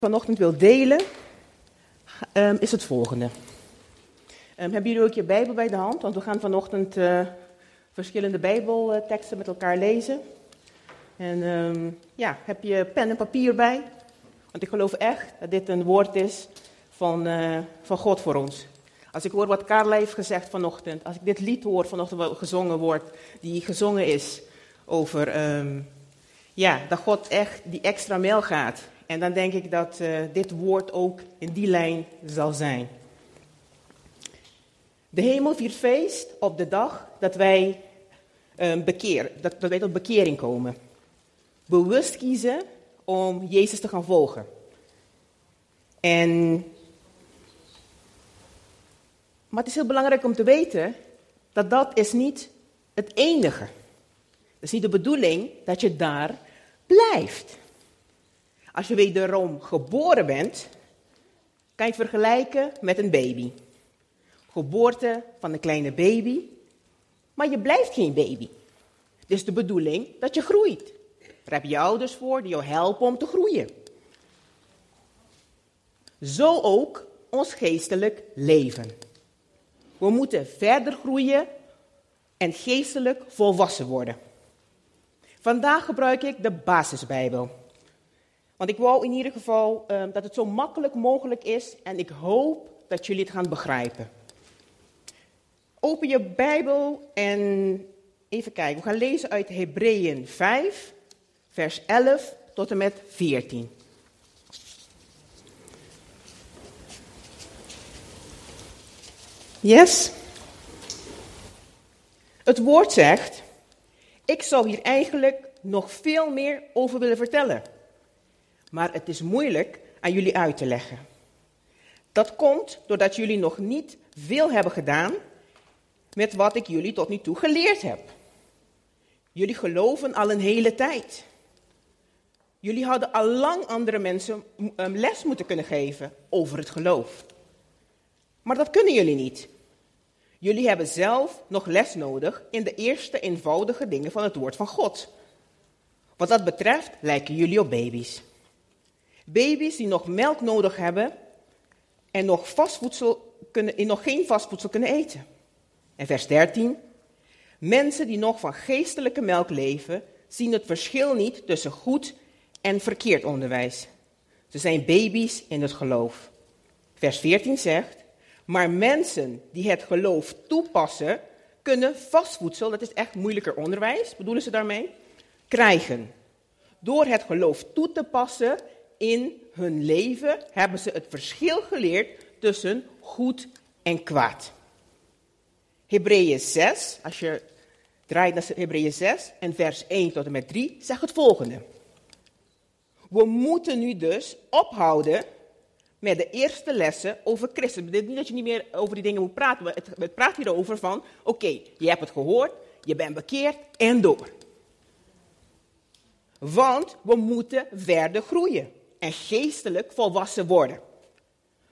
vanochtend wil delen, um, is het volgende. Um, hebben jullie ook je Bijbel bij de hand? Want we gaan vanochtend uh, verschillende Bijbelteksten met elkaar lezen. En um, ja, heb je pen en papier bij? Want ik geloof echt dat dit een woord is van, uh, van God voor ons. Als ik hoor wat Carla heeft gezegd vanochtend, als ik dit lied hoor vanochtend wat gezongen wordt, die gezongen is over ja, dat God echt die extra mijl gaat en dan denk ik dat uh, dit woord ook in die lijn zal zijn. De hemel viert feest op de dag dat wij, uh, dat, dat tot bekering komen. Bewust kiezen om Jezus te gaan volgen. En, maar het is heel belangrijk om te weten dat dat is niet het enige. Het is niet de bedoeling dat je daar blijft. Als je wederom geboren bent, kan je het vergelijken met een baby. Geboorte van een kleine baby, maar je blijft geen baby. Is de bedoeling dat je groeit. Daar heb je ouders voor die jou helpen om te groeien. Zo ook ons geestelijk leven. We moeten verder groeien en geestelijk volwassen worden. Vandaag gebruik ik de basisbijbel. Want ik wou in ieder geval um, dat het zo makkelijk mogelijk is en ik hoop dat jullie het gaan begrijpen. Open je Bijbel en even kijken. We gaan lezen uit Hebreeën 5, vers 11 tot en met 14. Yes? Het woord zegt, ik zou hier eigenlijk nog veel meer over willen vertellen maar het is moeilijk aan jullie uit te leggen. Dat komt doordat jullie nog niet veel hebben gedaan met wat ik jullie tot nu toe geleerd heb. Jullie geloven al een hele tijd. Jullie hadden al lang andere mensen les moeten kunnen geven over het geloof. Maar dat kunnen jullie niet. Jullie hebben zelf nog les nodig in de eerste eenvoudige dingen van het woord van God. Wat dat betreft lijken jullie op baby's. Baby's die nog melk nodig hebben en nog, vastvoedsel kunnen, nog geen vastvoedsel kunnen eten. En vers 13. Mensen die nog van geestelijke melk leven, zien het verschil niet tussen goed en verkeerd onderwijs. Ze zijn baby's in het geloof. Vers 14 zegt, maar mensen die het geloof toepassen, kunnen vastvoedsel, dat is echt moeilijker onderwijs, bedoelen ze daarmee, krijgen. Door het geloof toe te passen in hun leven hebben ze het verschil geleerd tussen goed en kwaad. Hebreeën 6, als je draait naar Hebreeën 6 en vers 1 tot en met 3, zegt het volgende. We moeten nu dus ophouden met de eerste lessen over Christus. Het betekent niet dat je niet meer over die dingen moet praten. Het, het praat hierover van, oké, je hebt het gehoord, je bent bekeerd en door. Want we moeten verder groeien en geestelijk volwassen worden.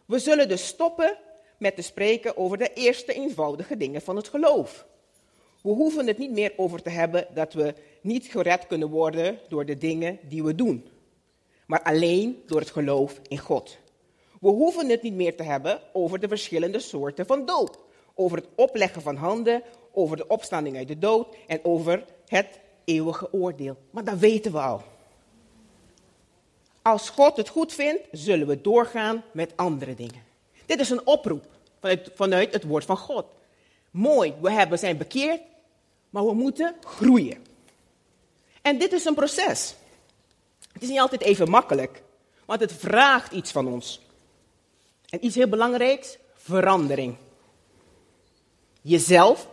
We zullen dus stoppen met te spreken over de eerste eenvoudige dingen van het geloof. We hoeven het niet meer over te hebben dat we niet gered kunnen worden door de dingen die we doen, maar alleen door het geloof in God. We hoeven het niet meer te hebben over de verschillende soorten van dood, over het opleggen van handen, over de opstanding uit de dood en over het eeuwige oordeel. Maar dat weten we al. Als God het goed vindt, zullen we doorgaan met andere dingen. Dit is een oproep vanuit, het woord van God. Mooi, we hebben zijn bekeerd, maar we moeten groeien. En dit is een proces. Het is niet altijd even makkelijk, want het vraagt iets van ons. En iets heel belangrijks, verandering. Jezelf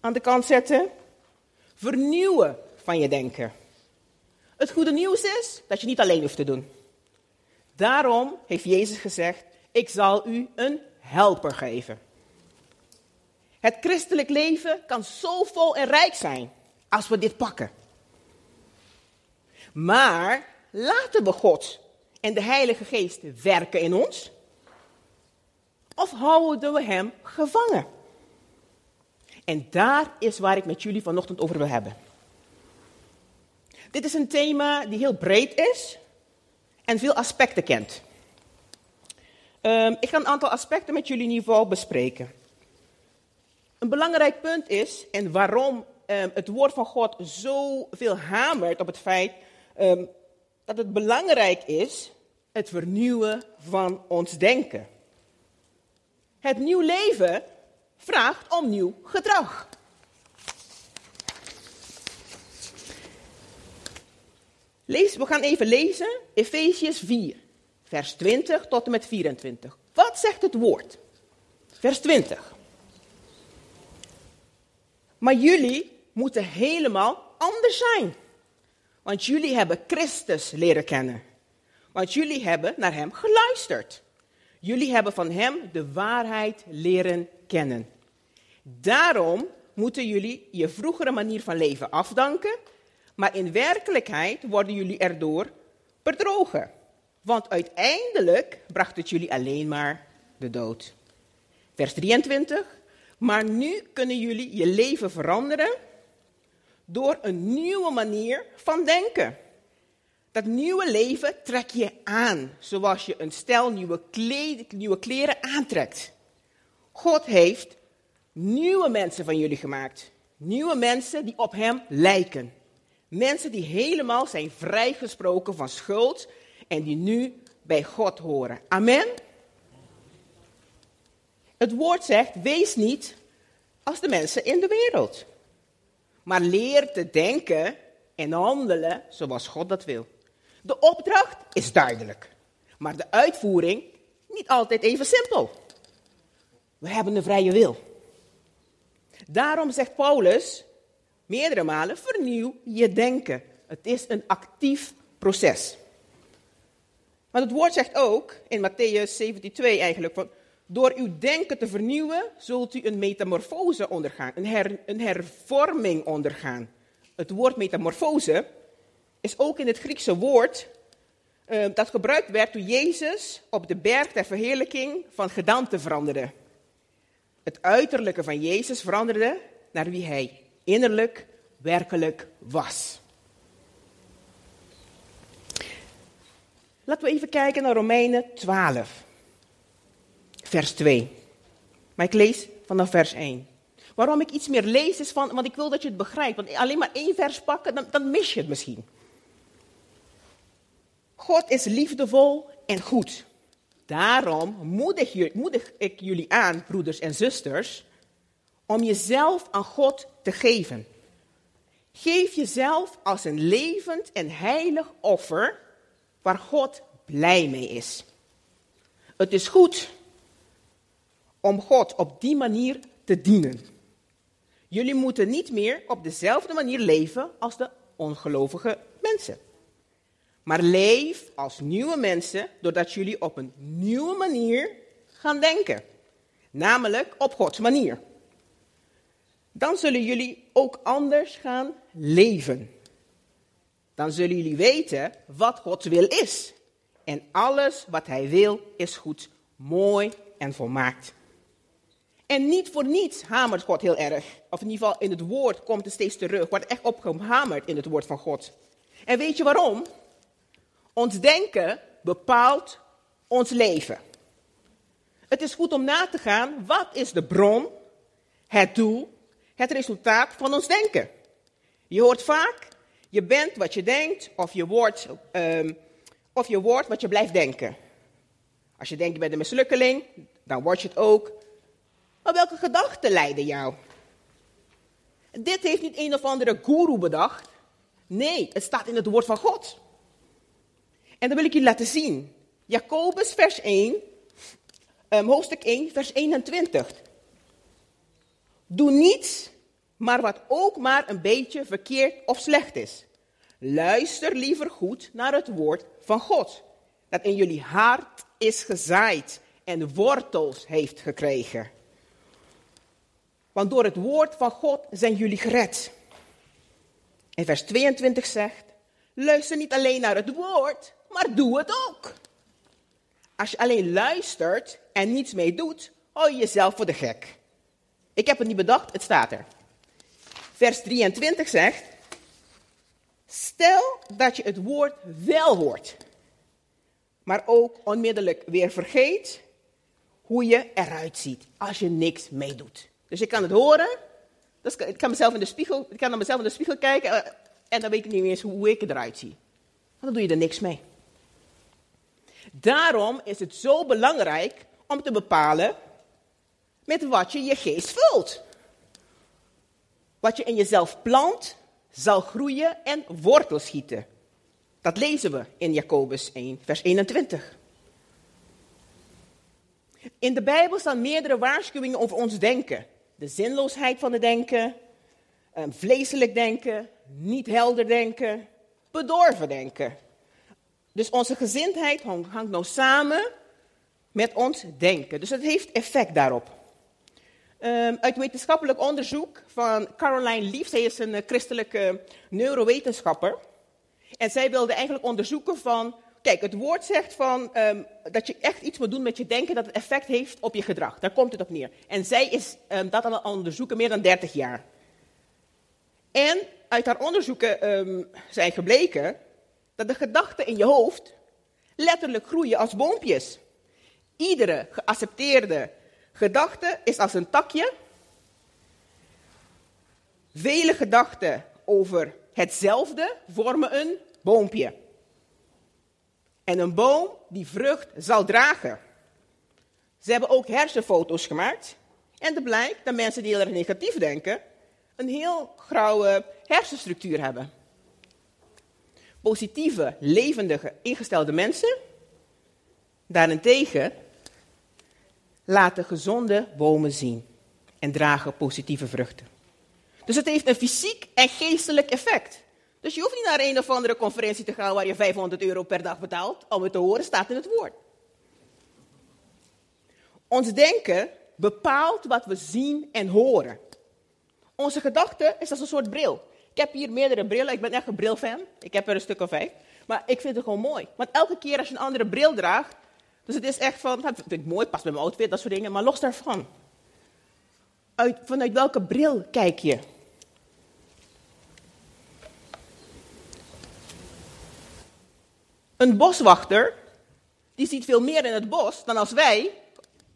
aan de kant zetten, vernieuwen van je denken. Het goede nieuws is dat je niet alleen hoeft te doen. Daarom heeft Jezus gezegd: Ik zal u een helper geven. Het christelijk leven kan zo vol en rijk zijn als we dit pakken. Maar laten we God en de Heilige Geest werken in ons? Of houden we Hem gevangen? En daar is waar ik met jullie vanochtend over wil hebben. Dit is een thema die heel breed is en veel aspecten kent. Um, ik ga een aantal aspecten met jullie geval bespreken. Een belangrijk punt is, en waarom um, het woord van God zoveel hamert op het feit um, dat het belangrijk is, het vernieuwen van ons denken. Het nieuw leven vraagt om nieuw gedrag. Lees, we gaan even lezen, Efeziërs 4, vers 20 tot en met 24. Wat zegt het woord? Vers 20. Maar jullie moeten helemaal anders zijn. Want jullie hebben Christus leren kennen. Want jullie hebben naar Hem geluisterd. Jullie hebben van Hem de waarheid leren kennen. Daarom moeten jullie je vroegere manier van leven afdanken, maar in werkelijkheid worden jullie erdoor bedrogen. Want uiteindelijk bracht het jullie alleen maar de dood. Vers 23. Maar nu kunnen jullie je leven veranderen door een nieuwe manier van denken. Dat nieuwe leven trek je aan, zoals je een stel nieuwe, nieuwe kleren aantrekt. God heeft nieuwe mensen van jullie gemaakt. Nieuwe mensen die op Hem lijken. Mensen die helemaal zijn vrijgesproken van schuld en die nu bij God horen. Amen. Het woord zegt: wees niet als de mensen in de wereld, maar leer te denken en handelen zoals God dat wil. De opdracht is duidelijk, maar de uitvoering niet altijd even simpel. We hebben een vrije wil. Daarom zegt Paulus meerdere malen: vernieuw je denken. Het is een actief proces. Maar het woord zegt ook in Matthäus 17:2 eigenlijk van door uw denken te vernieuwen, zult u een metamorfose ondergaan, een, her, een hervorming ondergaan. Het woord metamorfose is ook in het Griekse woord uh, dat gebruikt werd toen Jezus op de berg der verheerlijking van gedaante veranderde. Het uiterlijke van Jezus veranderde naar wie hij innerlijk werkelijk was. Laten we even kijken naar Romeinen 12, vers 2. Maar ik lees vanaf vers 1. Waarom ik iets meer lees is van, want ik wil dat je het begrijpt. Want alleen maar één vers pakken, dan, dan mis je het misschien. God is liefdevol en goed. Daarom moedig, moedig ik jullie aan, broeders en zusters, om jezelf aan God geven. Geef jezelf als een levend en heilig offer waar God blij mee is. Het is goed om God op die manier te dienen. Jullie moeten niet meer op dezelfde manier leven als de ongelovige mensen. Maar leef als nieuwe mensen doordat jullie op een nieuwe manier gaan denken. Namelijk op Gods manier. Dan zullen jullie ook anders gaan leven. Dan zullen jullie weten wat Gods wil is. En alles wat Hij wil is goed, mooi en volmaakt. En niet voor niets hamert God heel erg. Of in ieder geval in het woord komt het steeds terug. Wordt echt opgehamerd in het woord van God. En weet je waarom? Ons denken bepaalt ons leven. Het is goed om na te gaan, wat is de bron, het doel, het resultaat van ons denken? Je hoort vaak, je bent wat je denkt, of je wordt, um, of je wordt wat je blijft denken. Als je denkt je bent een mislukkeling, dan word je het ook. Maar welke gedachten leiden jou? Dit heeft niet een of andere guru bedacht. Nee, het staat in het woord van God. En dat wil ik jullie laten zien. Jacobus vers 1, um, ehm, hoofdstuk 1, vers 21. Doe niets, maar wat ook maar een beetje verkeerd of slecht is. Luister liever goed naar het woord van God, dat in jullie hart is gezaaid en wortels heeft gekregen. Want door het woord van God zijn jullie gered. En vers 22 zegt, luister niet alleen naar het woord, maar doe het ook. Als je alleen luistert en niets mee doet, hou je jezelf voor de gek. Ik heb het niet bedacht, het staat er. Vers 23 zegt, stel dat je het woord wel hoort maar ook onmiddellijk weer vergeet hoe je eruit ziet als je niks meedoet. Dus ik kan het horen, ik kan, mezelf in de spiegel, ik kan naar mezelf in de spiegel kijken eh, en dan weet ik niet eens hoe ik eruit zie. Want dan doe je er niks mee. Daarom is het zo belangrijk om te bepalen met wat je je geest vult. Wat je in jezelf plant, zal groeien en wortels schieten. Dat lezen we in Jacobus 1, vers 21. In de Bijbel staan meerdere waarschuwingen over ons denken. De zinloosheid van het denken, vleeselijk denken, niet helder denken, bedorven denken. Dus onze gezindheid hangt nou samen met ons denken. Dus het heeft effect daarop. Um, uit wetenschappelijk onderzoek van Caroline Leaf, zij is een uh, christelijke neurowetenschapper. En zij wilde eigenlijk onderzoeken van, kijk, het woord zegt van um, dat je echt iets moet doen met je denken dat het effect heeft op je gedrag. Daar komt het op neer. En zij is um, dat aan het onderzoeken meer dan 30 jaar. En uit haar onderzoeken zijn gebleken dat de gedachten in je hoofd letterlijk groeien als boompjes. Iedere geaccepteerde gedachte is als een takje. Vele gedachten over hetzelfde vormen een boompje. En een boom die vrucht zal dragen. Ze hebben ook hersenfoto's gemaakt. En er blijkt dat mensen die heel erg negatief denken, een heel grauwe hersenstructuur hebben. Positieve, levendige, ingestelde mensen, daarentegen, laten gezonde bomen zien en dragen positieve vruchten. Dus het heeft een fysiek en geestelijk effect. Dus je hoeft niet naar een of andere conferentie te gaan waar je 500 euro per dag betaalt om het te horen, staat in het woord. Ons denken bepaalt wat we zien en horen. Onze gedachte is als een soort bril. Ik heb hier meerdere brillen, ik ben echt een brilfan. Ik heb er een stuk of vijf. Maar ik vind het gewoon mooi. Want elke keer als je een andere bril draagt, dus het is echt van, dat vind ik mooi, past bij mijn outfit, dat soort dingen. Maar los daarvan, uit, vanuit welke bril kijk je? Een boswachter, die ziet veel meer in het bos dan als wij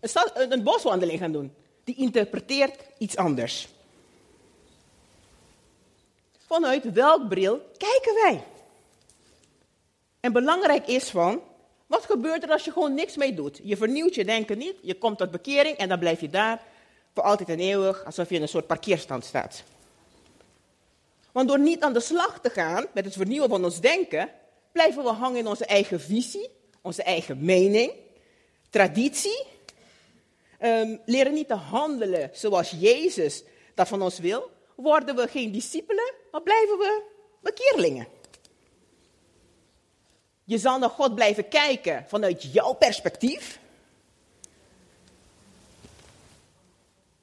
een, een boswandeling gaan doen. Die interpreteert iets anders. Vanuit welk bril kijken wij? En belangrijk is van, wat gebeurt er als je gewoon niks mee doet? Je vernieuwt je denken niet, je komt tot bekering en dan blijf je daar voor altijd en eeuwig, alsof je in een soort parkeerstand staat. Want door niet aan de slag te gaan met het vernieuwen van ons denken, blijven we hangen in onze eigen visie, onze eigen mening, traditie. Um, leren niet te handelen zoals Jezus dat van ons wil. Worden we geen discipelen, maar blijven we bekeerlingen. Je zal naar God blijven kijken vanuit jouw perspectief.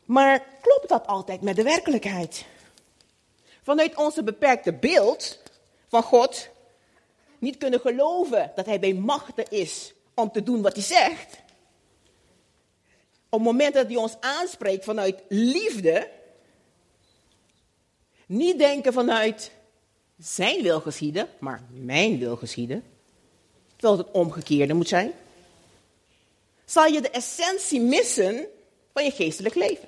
Maar klopt dat altijd met de werkelijkheid? Vanuit onze beperkte beeld van God niet kunnen geloven dat Hij bij machten is om te doen wat Hij zegt. Op het moment dat Hij ons aanspreekt vanuit liefde, niet denken vanuit Zijn wil geschieden, maar mijn wil geschieden terwijl het omgekeerde moet zijn, zal je de essentie missen van je geestelijk leven.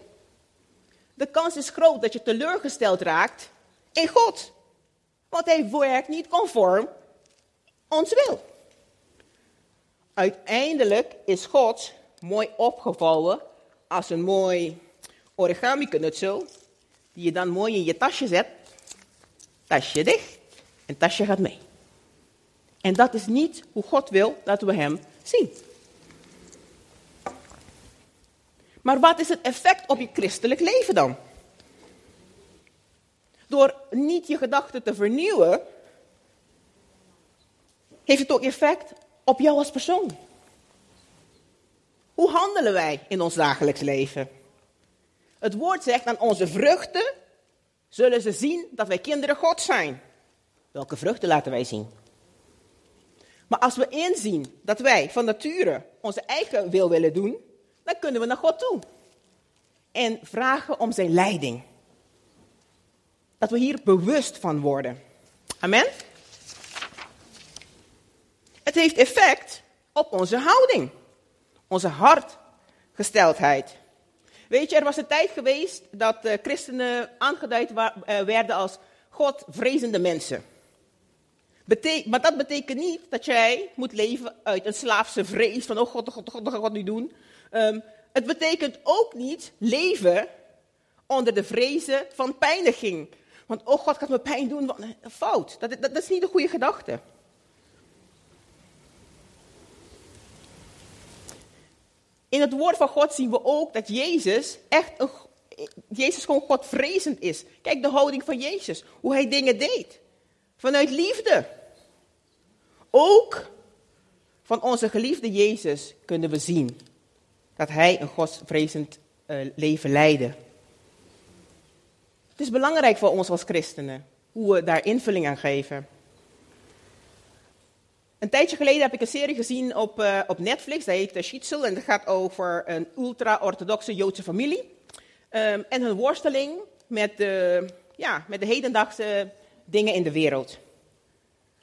De kans is groot dat je teleurgesteld raakt in God, want Hij werkt niet conform ons wil. Uiteindelijk is God mooi opgevouwen als een mooi origami knutsel, die je dan mooi in je tasje zet. Tasje dicht en tasje gaat mee. En dat is niet hoe God wil dat we Hem zien. Maar wat is het effect op je christelijk leven dan? Door niet je gedachten te vernieuwen, heeft het ook effect op jou als persoon. Hoe handelen wij in ons dagelijks leven? Het woord zegt aan onze vruchten zullen ze zien dat wij kinderen God zijn. Welke vruchten laten wij zien? Maar als we inzien dat wij van nature onze eigen wil willen doen, dan kunnen we naar God toe. En vragen om zijn leiding. Dat we hier bewust van worden. Amen. Het heeft effect op onze houding, onze hartgesteldheid. Weet je, er was een tijd geweest dat uh, christenen aangeduid uh, werden als Godvrezende mensen. Maar dat betekent niet dat jij moet leven uit een slaafse vrees van, oh God, oh God, oh God, ik wat nu doen? Um, het betekent ook niet leven onder de vrezen van pijniging. Want, oh God, gaat me pijn doen. Fout. Dat, dat, dat is niet de goede gedachte. In het woord van God zien we ook dat Jezus echt een, Jezus gewoon Godvrezend is. Kijk de houding van Jezus, hoe hij dingen deed. Vanuit liefde. Ook van onze geliefde Jezus kunnen we zien dat hij een godsvrezend uh, leven leidde. Het is belangrijk voor ons als christenen hoe we daar invulling aan geven. Een tijdje geleden heb ik een serie gezien op, uh, op Netflix, dat heet Schitzel, en dat gaat over een ultra-orthodoxe Joodse familie. Um, en hun worsteling met de, ja, met de hedendaagse dingen in de wereld.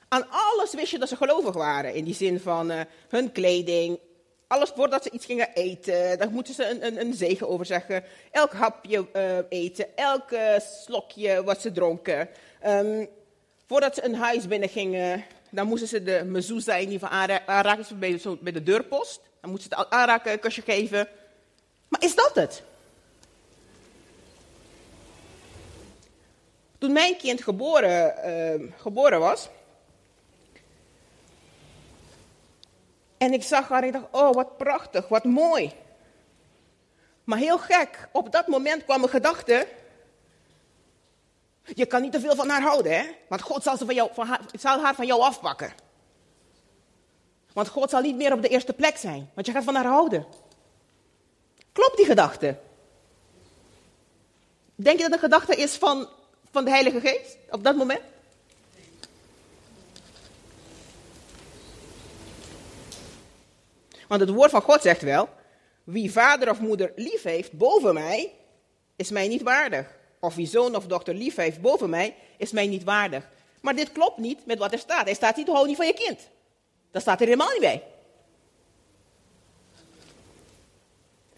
Aan alles wist je dat ze gelovig waren, in die zin van uh, hun kleding, alles voordat ze iets gingen eten, daar moeten ze een, een, een zegen over zeggen. Elk hapje uh, eten, elk uh, slokje wat ze dronken. Um, voordat ze een huis binnen gingen, dan moesten ze de mezuzah in ieder geval aanraken bij bij de deurpost. Dan moesten ze het aanraken, kusje geven. Maar is dat het? Toen mijn kind geboren, uh, geboren was, En ik zag haar en ik dacht, oh wat prachtig, wat mooi. Maar heel gek, op dat moment kwam een gedachte. Je kan niet te veel van haar houden, hè? Want God zal, ze van jou, van haar, zal haar van jou afpakken. Want God zal niet meer op de eerste plek zijn, want je gaat van haar houden. Klopt die gedachte? Denk je dat een gedachte is van, van de Heilige Geest op dat moment? Want het woord van God zegt wel: wie vader of moeder lief heeft boven mij, is mij niet waardig. Of wie zoon of dochter lief heeft boven mij, is mij niet waardig. Maar dit klopt niet met wat er staat. Er staat niet hou niet van je kind. Dat staat er helemaal niet bij.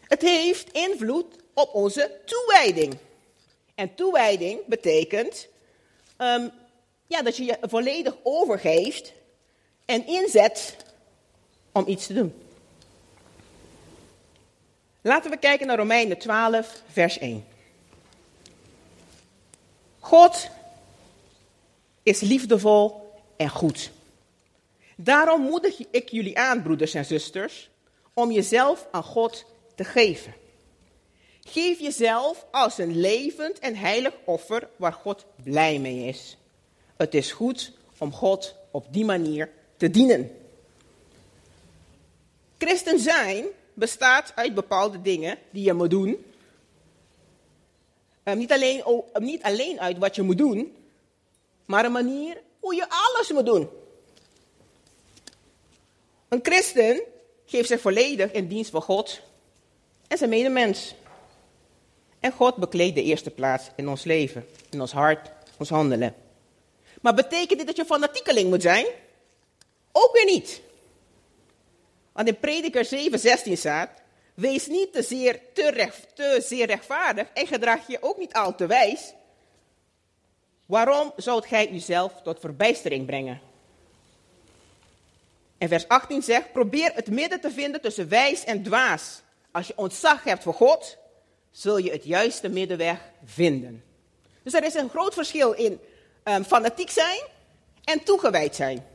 Het heeft invloed op onze toewijding. En toewijding betekent um, ja, dat je je volledig overgeeft en inzet om iets te doen. Laten we kijken naar Romeinen 12, vers 1. God is liefdevol en goed. Daarom moedig ik jullie aan, broeders en zusters, om jezelf aan God te geven. Geef jezelf als een levend en heilig offer waar God blij mee is. Het is goed om God op die manier te dienen. Christen zijn bestaat uit bepaalde dingen die je moet doen. Um, niet, alleen, oh, niet alleen uit wat je moet doen, maar een manier hoe je alles moet doen. Een christen geeft zich volledig in dienst van God en zijn medemens. En God bekleedt de eerste plaats in ons leven, in ons hart, ons handelen. Maar betekent dit dat je fanatiekeling moet zijn? Ook weer niet. Want in Prediker 7:16 staat: Wees niet te zeer, te, recht, te zeer rechtvaardig en gedraag je ook niet al te wijs. Waarom zoudt gij uzelf tot verbijstering brengen? En vers 18 zegt: Probeer het midden te vinden tussen wijs en dwaas. Als je ontzag hebt voor God, zul je het juiste middenweg vinden. Dus er is een groot verschil in um, fanatiek zijn en toegewijd zijn.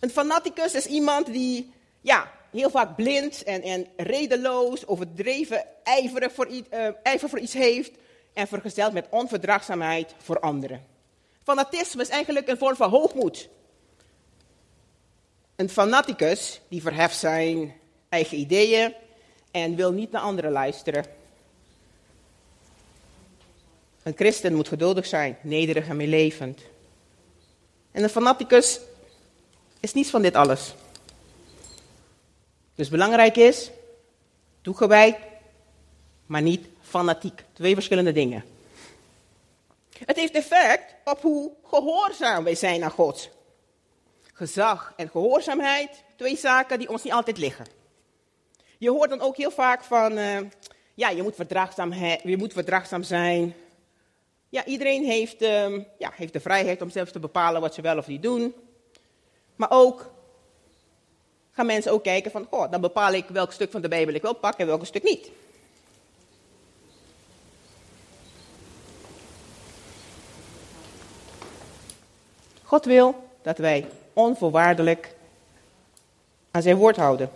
Een fanaticus is iemand die ja, heel vaak blind en, en redeloos, overdreven ijverig voor, uh, ijver voor iets heeft en vergezeld met onverdraagzaamheid voor anderen. Fanatisme is eigenlijk een vorm van hoogmoed. Een fanaticus die verheft zijn eigen ideeën en wil niet naar anderen luisteren. Een christen moet geduldig zijn, nederig en meelevend. En een fanaticus is niets van dit alles. Dus belangrijk is, toegewijd, maar niet fanatiek. Twee verschillende dingen. Het heeft effect op hoe gehoorzaam wij zijn aan God. gezag en gehoorzaamheid, twee zaken die ons niet altijd liggen. Je hoort dan ook heel vaak van, uh, ja, je moet, verdraagzaam je moet verdraagzaam zijn. Ja, iedereen heeft, uh, ja, heeft de vrijheid om zelf te bepalen wat ze wel of niet doen. Maar ook gaan mensen ook kijken van, oh, dan bepaal ik welk stuk van de Bijbel ik wil pakken en welk stuk niet. God wil dat wij onvoorwaardelijk aan zijn woord houden.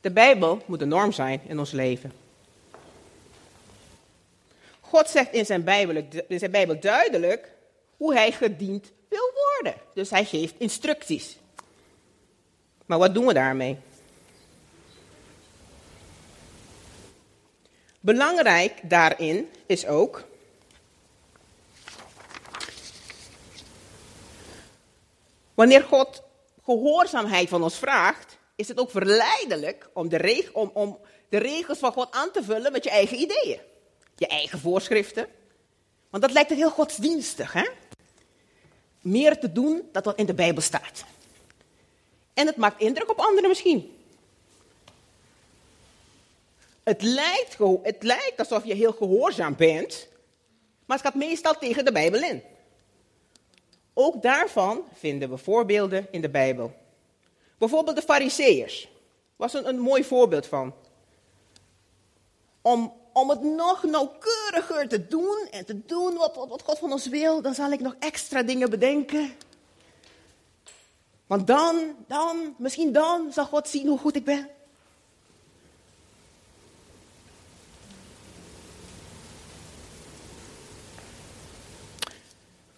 De Bijbel moet de norm zijn in ons leven. God zegt in zijn, Bijbel, in zijn Bijbel duidelijk hoe hij gediend wil worden. Dus hij geeft instructies. Maar wat doen we daarmee? Belangrijk daarin is ook wanneer God gehoorzaamheid van ons vraagt, is het ook verleidelijk om de, om, om de regels van God aan te vullen met je eigen ideeën, je eigen voorschriften. Want dat lijkt het heel godsdienstig, hè? Meer te doen dan wat in de Bijbel staat. En het maakt indruk op anderen misschien. Het lijkt, het lijkt alsof je heel gehoorzaam bent, maar het gaat meestal tegen de Bijbel in. Ook daarvan vinden we voorbeelden in de Bijbel. Bijvoorbeeld de Fariseërs. Was een, een mooi voorbeeld van. Om, om het nog nauwkeuriger te doen en te doen wat, wat God van ons wil, dan zal ik nog extra dingen bedenken. Want dan, dan, misschien dan zal God zien hoe goed ik ben.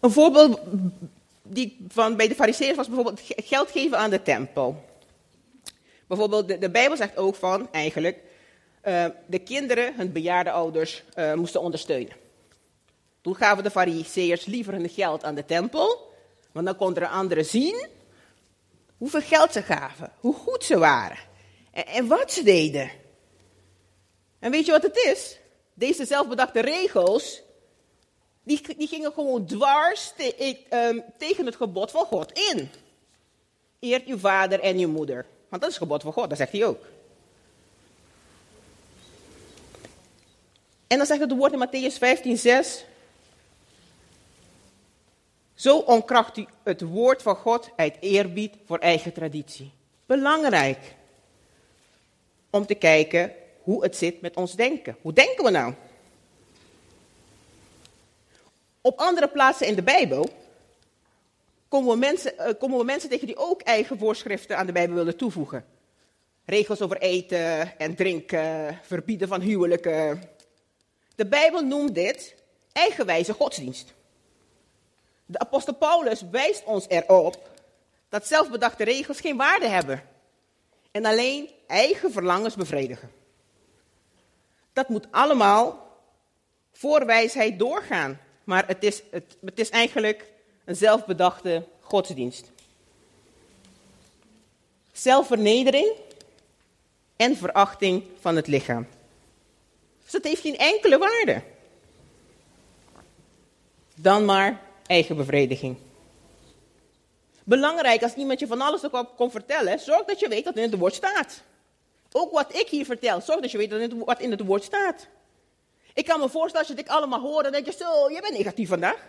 Een voorbeeld die van bij de fariseeërs was bijvoorbeeld geld geven aan de tempel. Bijvoorbeeld, de Bijbel zegt ook van, eigenlijk, uh, de kinderen hun bejaarde ouders uh, moesten ondersteunen. Toen gaven de fariseeërs liever hun geld aan de tempel, want dan konden er anderen zien hoeveel geld ze gaven, hoe goed ze waren en, en wat ze deden. En weet je wat het is? Deze zelfbedachte regels, die, gingen gewoon dwars te, um, tegen het gebod van God in. Eert uw vader en uw moeder. Want dat is het gebod van God, dat zegt hij ook. En dan zegt het woord in Matthäus 15, 6. Zo onkracht u het woord van God uit eerbied voor eigen traditie. Belangrijk om te kijken hoe het zit met ons denken. Hoe denken we nou? Op andere plaatsen in de Bijbel komen we, mensen, uh, komen we mensen tegen die ook eigen voorschriften aan de Bijbel willen toevoegen. Regels over eten en drinken, verbieden van huwelijken. De Bijbel noemt dit eigenwijze godsdienst. De apostel Paulus wijst ons erop dat zelfbedachte regels geen waarde hebben en alleen eigen verlangens bevredigen. Dat moet allemaal voor wijsheid doorgaan, maar het is, het, het is eigenlijk een zelfbedachte godsdienst. Zelfvernedering en verachting van het lichaam. Dus dat heeft geen enkele waarde. Dan maar eigen bevrediging. Belangrijk als iemand je van alles ook kon vertellen, zorg dat je weet wat in het woord staat. Ook wat ik hier vertel, zorg dat je weet wat in het woord staat. Ik kan me voorstellen, als je allemaal hoort, dan denk je zo, je bent negatief vandaag.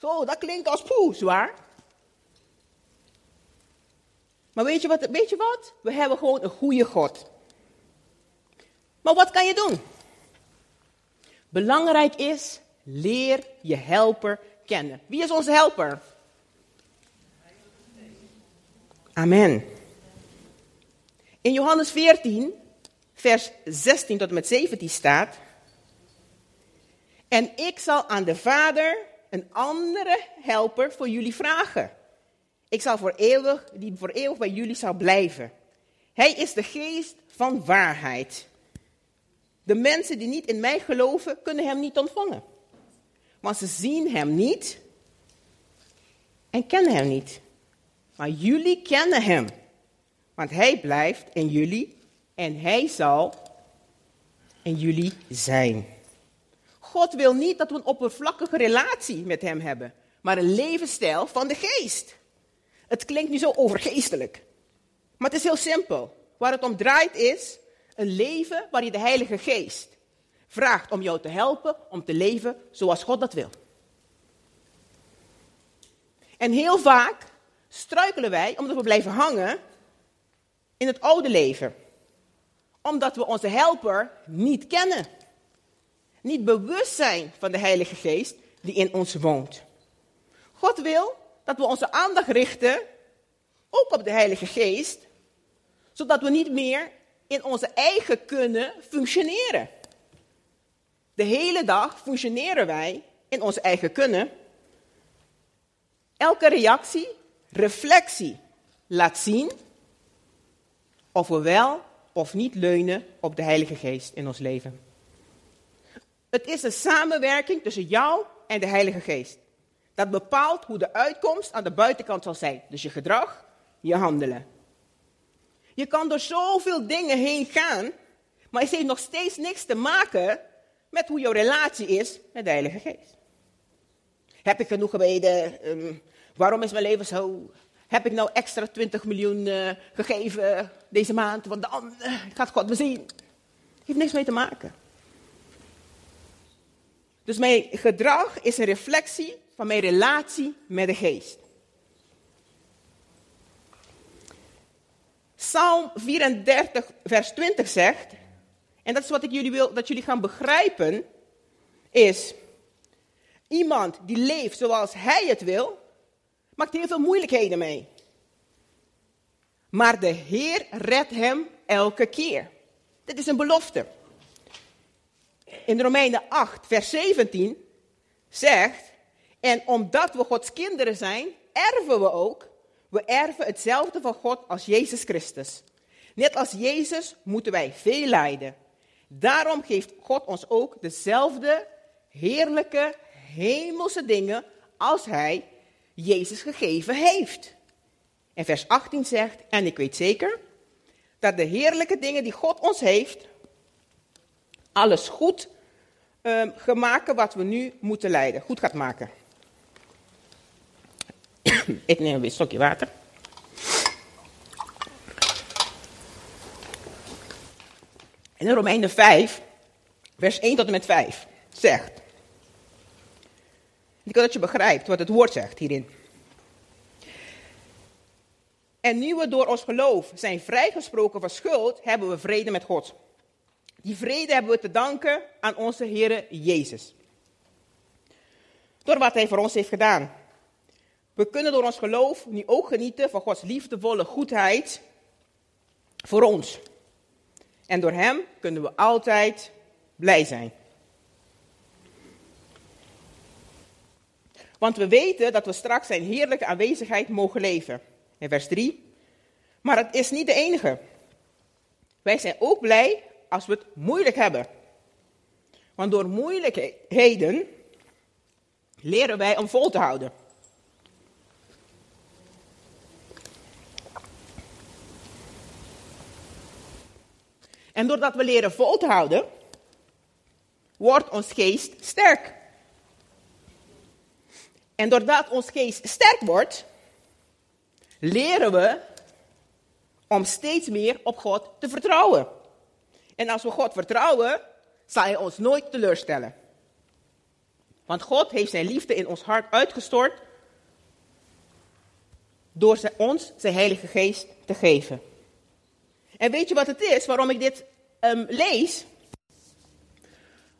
Zo, dat klinkt als poe, zwaar. Maar weet je, wat, weet je wat? We hebben gewoon een goede God. Maar wat kan je doen? Belangrijk is, leer je helper kennen. Wie is onze helper? Amen. In Johannes 14, vers 16 tot en met 17 staat. En ik zal aan de Vader een andere helper voor jullie vragen. Ik zal voor eeuwig, die voor eeuwig bij jullie zal blijven. Hij is de geest van waarheid. De mensen die niet in mij geloven, kunnen hem niet ontvangen. Want ze zien hem niet en kennen hem niet. Maar jullie kennen hem. Want hij blijft in jullie en hij zal in jullie zijn. God wil niet dat we een oppervlakkige relatie met hem hebben, maar een levensstijl van de geest. Het klinkt nu zo overgeestelijk. Maar het is heel simpel. Waar het om draait is een leven waar je de Heilige Geest vraagt om jou te helpen om te leven zoals God dat wil. En heel vaak struikelen wij omdat we blijven hangen in het oude leven. Omdat we onze helper niet kennen. Niet bewust zijn van de Heilige Geest die in ons woont. God wil dat we onze aandacht richten ook op de Heilige Geest, zodat we niet meer in onze eigen kunnen functioneren. De hele dag functioneren wij in onze eigen kunnen. Elke reactie, reflectie laat zien of we wel of niet leunen op de Heilige Geest in ons leven. Het is een samenwerking tussen jou en de Heilige Geest. Dat bepaalt hoe de uitkomst aan de buitenkant zal zijn. Dus je gedrag, je handelen. Je kan door zoveel dingen heen gaan, maar het heeft nog steeds niks te maken met hoe jouw relatie is met de Heilige Geest. Heb ik genoeg gebeden? Um, waarom is mijn leven zo? Heb ik nou extra 20 miljoen uh, gegeven deze maand? Want dan uh, gaat God me zien. Heeft niks mee te maken. Dus mijn gedrag is een reflectie van mijn relatie met de geest. Psalm 34, vers 20 zegt, en dat is wat ik jullie wil dat jullie gaan begrijpen, is iemand die leeft zoals hij het wil, maakt heel veel moeilijkheden mee. Maar de Heer redt hem elke keer. Dit is een belofte. In Romeinen 8, vers 17 zegt, en omdat we Gods kinderen zijn, erven we ook. We erven hetzelfde van God als Jezus Christus. Net als Jezus moeten wij veel lijden. Daarom geeft God ons ook dezelfde heerlijke hemelse dingen als Hij Jezus gegeven heeft. En vers 18 zegt, en ik weet zeker dat de heerlijke dingen die God ons heeft, alles goed um, gemaakt wat we nu moeten leiden, goed gaat maken. Ik neem weer een stokje water. En in Romeinen 5, vers 1 tot en met 5, zegt. Ik wil dat je begrijpt wat het woord zegt hierin. En nu we door ons geloof zijn vrijgesproken van schuld, hebben we vrede met God. Die vrede hebben we te danken aan onze Heer Jezus. Door wat Hij voor ons heeft gedaan. We kunnen door ons geloof nu ook genieten van Gods liefdevolle goedheid voor ons. En door Hem kunnen we altijd blij zijn. Want we weten dat we straks zijn heerlijke aanwezigheid mogen leven. In vers 3. Maar het is niet de enige. Wij zijn ook blij als we het moeilijk hebben. Want door moeilijkheden leren wij om vol te houden. En doordat we leren vol te houden, wordt ons geest sterk. En doordat ons geest sterk wordt, leren we om steeds meer op God te vertrouwen. En als we God vertrouwen, zal Hij ons nooit teleurstellen. Want God heeft zijn liefde in ons hart uitgestort door ons zijn Heilige Geest te geven. En weet je wat het is waarom ik dit um, lees?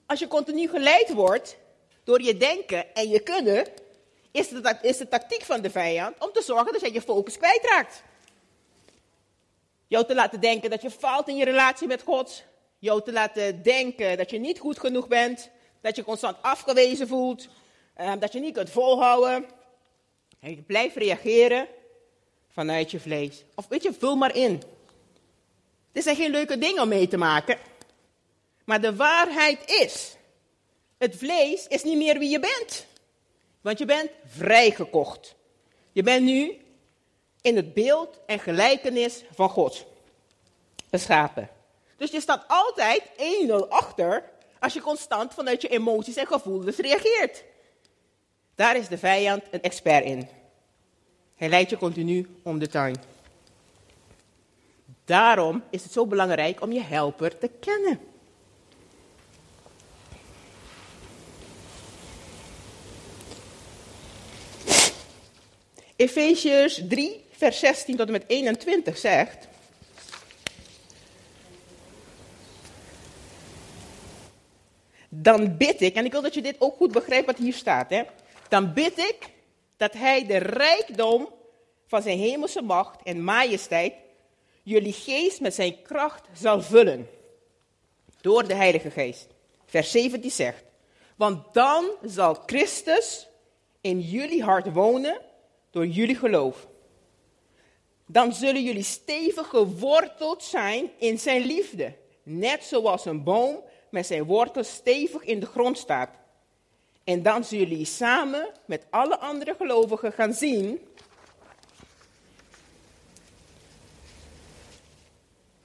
Als je continu geleid wordt door je denken en je kunnen, is de, is de tactiek van de vijand om te zorgen dat jij je focus kwijtraakt. Jou te laten denken dat je faalt in je relatie met God. Jou te laten denken dat je niet goed genoeg bent. Dat je constant afgewezen voelt. Um, dat je niet kunt volhouden. En je reageren vanuit je vlees. Of weet je, vul maar in. Dit zijn geen leuke dingen om mee te maken. Maar de waarheid is, het vlees is niet meer wie je bent. Want je bent vrijgekocht. Je bent nu in het beeld en gelijkenis van God geschapen. Dus je staat altijd 1-0 achter als je constant vanuit je emoties en gevoelens reageert. Daar is de vijand een expert in. Hij leidt je continu om de tuin. Daarom is het zo belangrijk om je helper te kennen. Efeziërs 3, vers 16 tot en met 21 zegt. Dan bid ik, en ik wil dat je dit ook goed begrijpt wat hier staat. Hè? Dan bid ik dat hij de rijkdom van zijn hemelse macht en majesteit jullie geest met zijn kracht zal vullen. Door de Heilige Geest. Vers 17 zegt. Want dan zal Christus in jullie hart wonen door jullie geloof. Dan zullen jullie stevig geworteld zijn in zijn liefde. Net zoals een boom met zijn wortels stevig in de grond staat. En dan zullen jullie samen met alle andere gelovigen gaan zien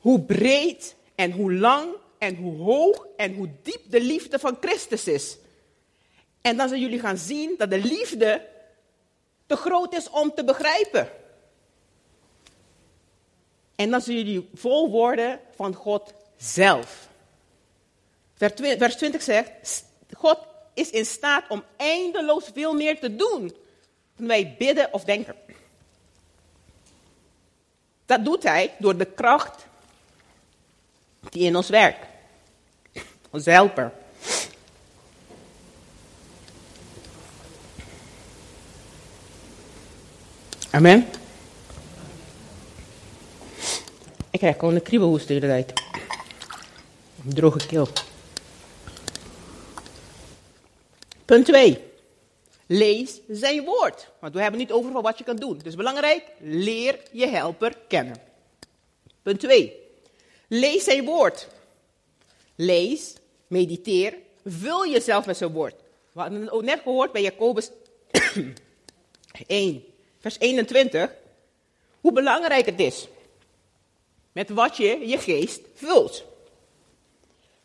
hoe breed en hoe lang en hoe hoog en hoe diep de liefde van Christus is. En dan zullen jullie gaan zien dat de liefde te groot is om te begrijpen. En dan zullen jullie vol worden van God zelf. Vers 20 zegt, God is in staat om eindeloos veel meer te doen dan wij bidden of denken. Dat doet hij door de kracht die in ons werkt. Als helper. Amen. Ik krijg gewoon een kriebelhoest de hele tijd. Een droge keel. Punt 2. Lees zijn woord. Want we hebben niet over wat je kan doen. Dus belangrijk, leer je helper kennen. Punt 2. Lees zijn woord. Lees, mediteer, vul jezelf met zijn woord. We hadden het ook net gehoord bij Jacobus 1, vers 21. Hoe belangrijk het is met wat je je geest vult.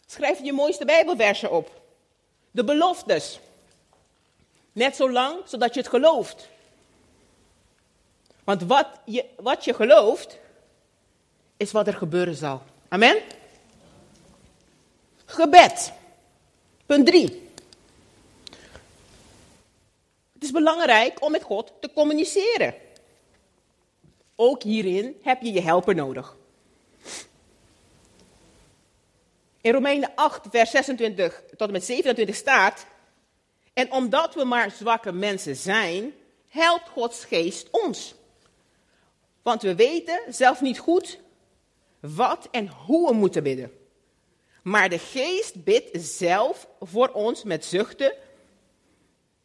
Schrijf je mooiste Bijbelversen op. De beloftes. Net zo lang zodat je het gelooft. Want wat je, wat je gelooft, is wat er gebeuren zal. Amen? Gebed. Punt 3. Het is belangrijk om met God te communiceren. Ook hierin heb je je helper nodig. In Romeinen 8, vers 26 tot en met 27 staat: En omdat we maar zwakke mensen zijn, helpt Gods geest ons. Want we weten zelf niet goed wat en hoe we moeten bidden. Maar de geest bidt zelf voor ons met zuchten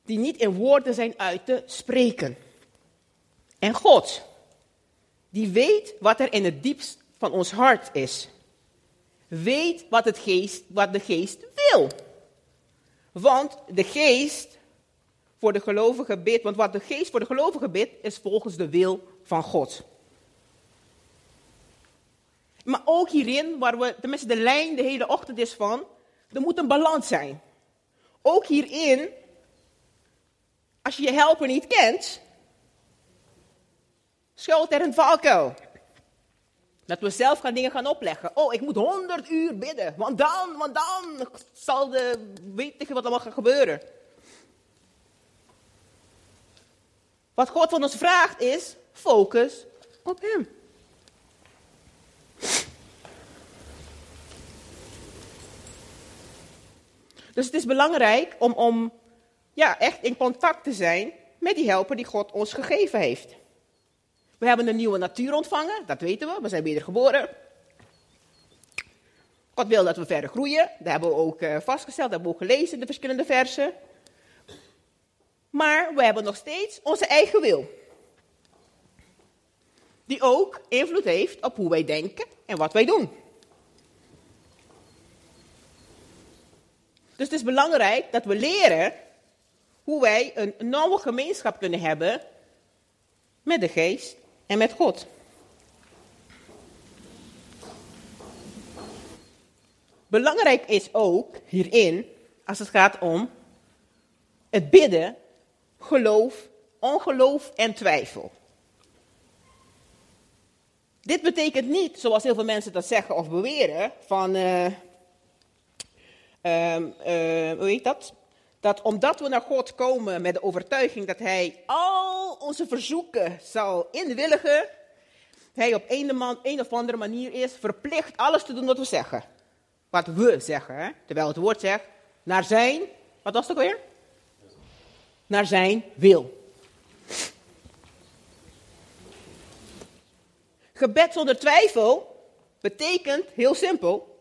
die niet in woorden zijn uit te spreken. En God, die weet wat er in het diepst van ons hart is, weet wat, het geest, wat de geest wil. Want de geest voor de gelovige bidt, want wat de geest voor de gelovige bidt, is volgens de wil van God. Maar ook hierin, waar we, tenminste de lijn de hele ochtend is van, er moet een balans zijn. Ook hierin, als je je helper niet kent, schuilt er een valkuil. Dat we zelf gaan dingen gaan opleggen. Oh, ik moet 100 uur bidden, want dan, want dan zal de, weet wat mag gaan gebeuren. Wat God van ons vraagt is, focus op Hem. Dus het is belangrijk om, om ja, echt in contact te zijn met die helper die God ons gegeven heeft. We hebben een nieuwe natuur ontvangen, dat weten we. We zijn wedergeboren. God wil dat we verder groeien. Dat hebben we ook eh, vastgesteld, dat hebben we ook gelezen in de verschillende versen. Maar we hebben nog steeds onze eigen wil. Die ook invloed heeft op hoe wij denken en wat wij doen. Dus het is belangrijk dat we leren hoe wij een nauwe gemeenschap kunnen hebben met de geest en met God. Belangrijk is ook hierin, als het gaat om het bidden, geloof, ongeloof en twijfel. Dit betekent niet, zoals heel veel mensen dat zeggen of beweren, van, uh, hoe heet dat? Dat omdat we naar God komen met de overtuiging dat Hij al onze verzoeken zal inwilligen, Hij op een, of andere manier is verplicht alles te doen wat we zeggen. Wat we zeggen, terwijl het woord zegt, naar Zijn, wat was het ook weer? Naar Zijn wil. Gebed zonder twijfel betekent heel simpel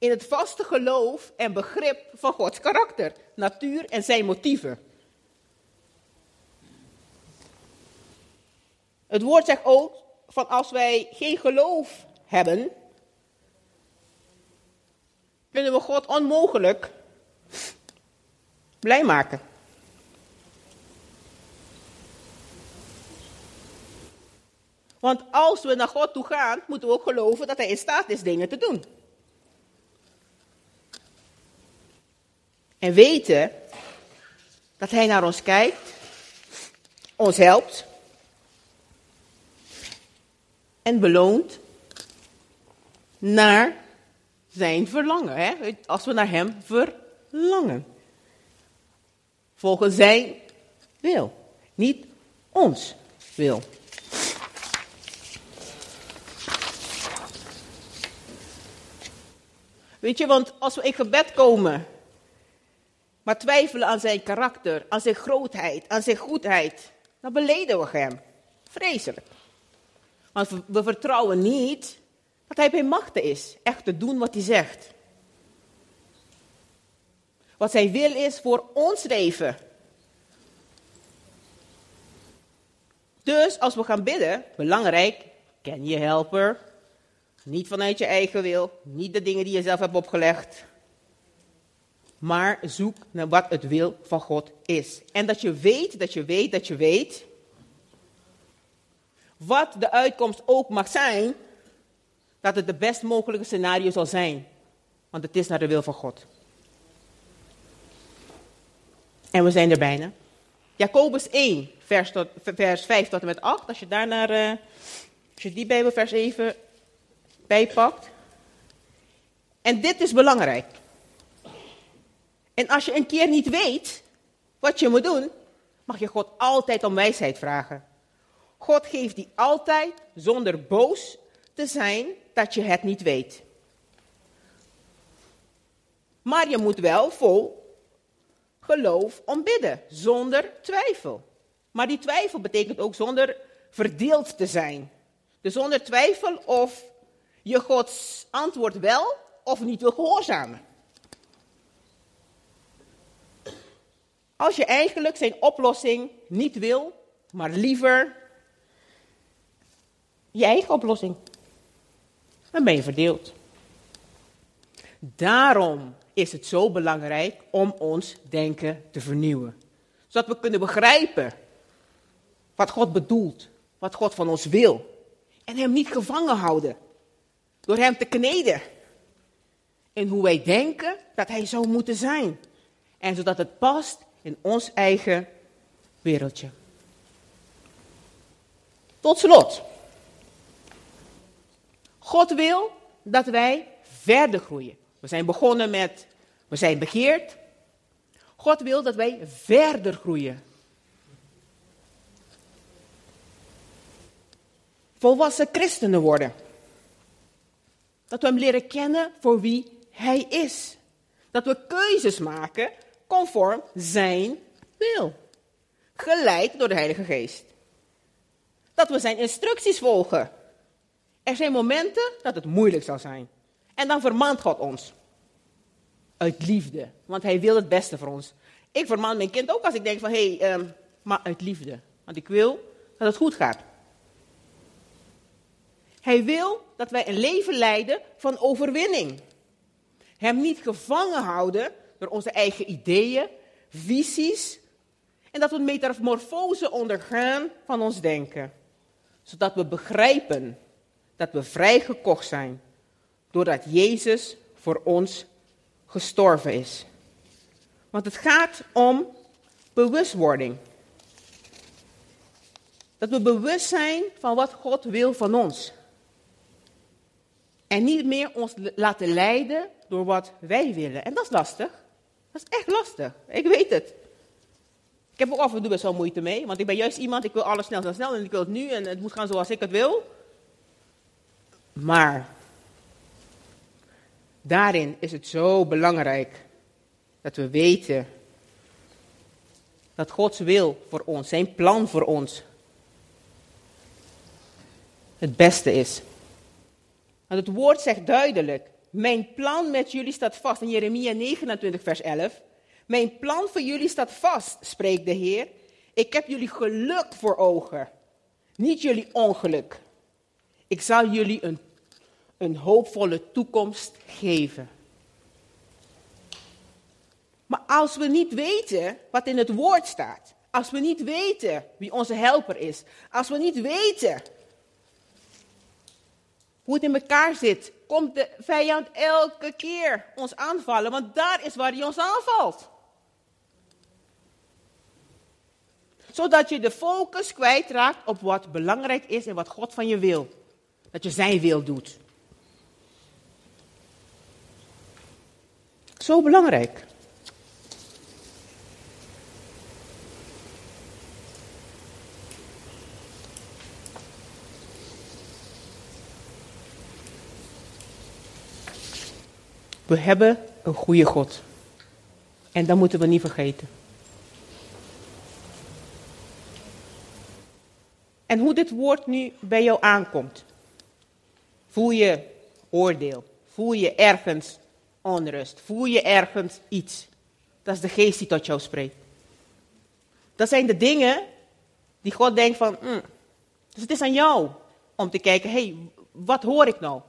in het vaste geloof en begrip van Gods karakter, natuur en zijn motieven. Het woord zegt ook van als wij geen geloof hebben, kunnen we God onmogelijk blij maken. Want als we naar God toe gaan, moeten we ook geloven dat Hij in staat is dingen te doen. En weten dat Hij naar ons kijkt, ons helpt en beloont naar zijn verlangen. Hè? Als we naar Hem verlangen. Volgens Zijn wil, niet ons wil. Weet je, want als we in gebed komen, maar twijfelen aan zijn karakter, aan zijn grootheid, aan zijn goedheid, dan beleden we hem. Vreselijk. Want we vertrouwen niet dat hij bij machten is, echt te doen wat hij zegt. Wat zijn wil is voor ons leven. Dus als we gaan bidden, belangrijk, ken je helper, niet vanuit je eigen wil, niet de dingen die je zelf hebt opgelegd. Maar zoek naar wat het wil van God is. En dat je weet, dat je weet, dat je weet. Wat de uitkomst ook mag zijn, dat het de best mogelijke scenario zal zijn. Want het is naar de wil van God. En we zijn er bijna. Jacobus 1, vers, vers 5 tot en met 8. Als je daar naar, uh, als je die Bijbelvers even bijpakt. En dit is belangrijk. En als je een keer niet weet wat je moet doen, mag je God altijd om wijsheid vragen. God geeft die altijd zonder boos te zijn dat je het niet weet. Maar je moet wel vol geloof ombidden, zonder twijfel. Maar die twijfel betekent ook zonder verdeeld te zijn. Dus zonder twijfel of je Gods antwoord wel of niet wil gehoorzamen. Als je eigenlijk zijn oplossing niet wil, maar liever je eigen oplossing, dan ben je verdeeld. Daarom is het zo belangrijk om ons denken te vernieuwen. Zodat we kunnen begrijpen wat God bedoelt, wat God van ons wil. En hem niet gevangen houden door hem te kneden. In hoe wij denken dat hij zou moeten zijn. En zodat het past in ons eigen wereldje. Tot slot. God wil dat wij verder groeien. We zijn begonnen met, we zijn begeerd. God wil dat wij verder groeien. Volwassen christenen worden. Dat we hem leren kennen voor wie hij is. Dat we keuzes maken conform zijn wil. Geleid door de Heilige Geest. Dat we zijn instructies volgen. Er zijn momenten dat het moeilijk zal zijn. En dan vermaant God ons. Uit liefde. Want hij wil het beste voor ons. Ik vermaan mijn kind ook als ik denk van, hé, hey, um, maar uit liefde. Want ik wil dat het goed gaat. Hij wil dat wij een leven leiden van overwinning. Hem niet gevangen houden door onze eigen ideeën, visies. En dat we een metamorfose ondergaan van ons denken. Zodat we begrijpen dat we vrijgekocht zijn doordat Jezus voor ons gestorven is. Want het gaat om bewustwording. Dat we bewust zijn van wat God wil van ons. En niet meer ons laten leiden door wat wij willen. En dat is lastig. Dat is echt lastig. Ik weet het. Ik heb er af en toe best wel moeite mee. Want ik ben juist iemand, ik wil alles snel, snel, snel. En ik wil het nu en het moet gaan zoals ik het wil. Maar daarin is het zo belangrijk dat we weten dat Gods wil voor ons, zijn plan voor ons, het beste is. Want het woord zegt duidelijk, mijn plan met jullie staat vast. In Jeremia 29, vers 11. Mijn plan voor jullie staat vast, spreekt de Heer. Ik heb jullie geluk voor ogen, niet jullie ongeluk. Ik zal jullie een, een hoopvolle toekomst geven. Maar als we niet weten wat in het woord staat, als we niet weten wie onze helper is, als we niet weten hoe het in elkaar zit, komt de vijand elke keer ons aanvallen, want daar is waar hij ons aanvalt. Zodat je de focus kwijtraakt op wat belangrijk is en wat God van je wil. Dat je zijn wil doet. Zo belangrijk. We hebben een goede God. En dat moeten we niet vergeten. En hoe dit woord nu bij jou aankomt. Voel je oordeel? Voel je ergens onrust? Voel je ergens iets? Dat is de geest die tot jou spreekt. Dat zijn de dingen die God denkt van, mm. dus het is aan jou om te kijken, hé, hey, wat hoor ik nou?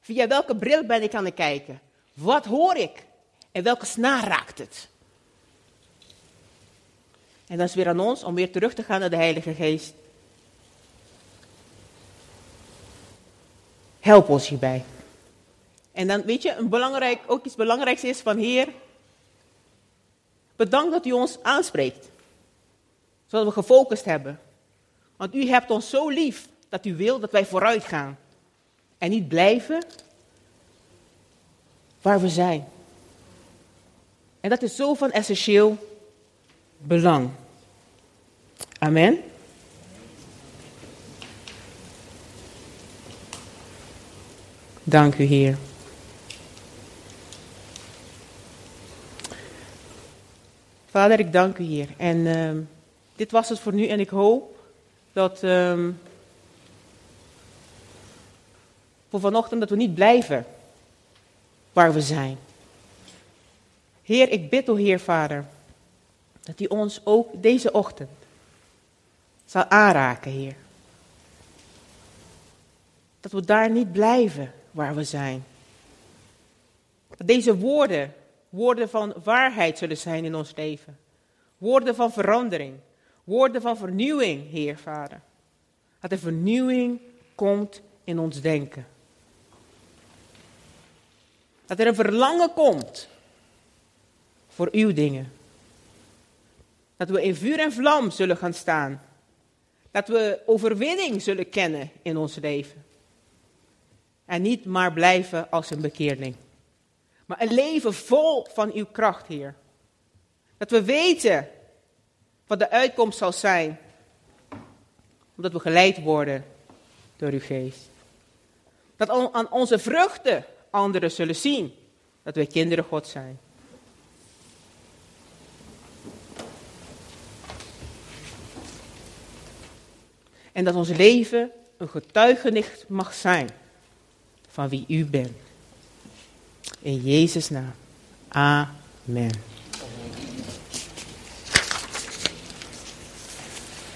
Via welke bril ben ik aan het kijken? Wat hoor ik? En welke snaar raakt het? En dan is weer aan ons om weer terug te gaan naar de Heilige Geest. Help ons hierbij. En dan weet je, een belangrijk, ook iets belangrijks is van Heer, bedankt dat u ons aanspreekt. Zodat we gefocust hebben. Want u hebt ons zo lief dat u wil dat wij vooruit gaan. En niet blijven waar we zijn. En dat is zo van essentieel belang. Amen. Dank u, Heer. Vader, ik dank u, Heer. En uh, dit was het voor nu en ik hoop dat uh, voor vanochtend dat we niet blijven waar we zijn. Heer, ik bid, o Heer Vader, dat u ons ook deze ochtend zal aanraken, Heer. Dat we daar niet blijven waar we zijn. Dat deze woorden, woorden van waarheid zullen zijn in ons leven. Woorden van verandering. Woorden van vernieuwing, Heer Vader. Dat de vernieuwing komt in ons denken. Dat er een verlangen komt voor uw dingen. Dat we in vuur en vlam zullen gaan staan. Dat we overwinning zullen kennen in ons leven. En niet maar blijven als een bekeerling. Maar een leven vol van uw kracht, Heer. Dat we weten wat de uitkomst zal zijn. Omdat we geleid worden door uw geest. Dat aan onze vruchten anderen zullen zien dat wij kinderen God zijn. En dat ons leven een getuigenis mag zijn van wie u bent. In Jezus' naam. Amen.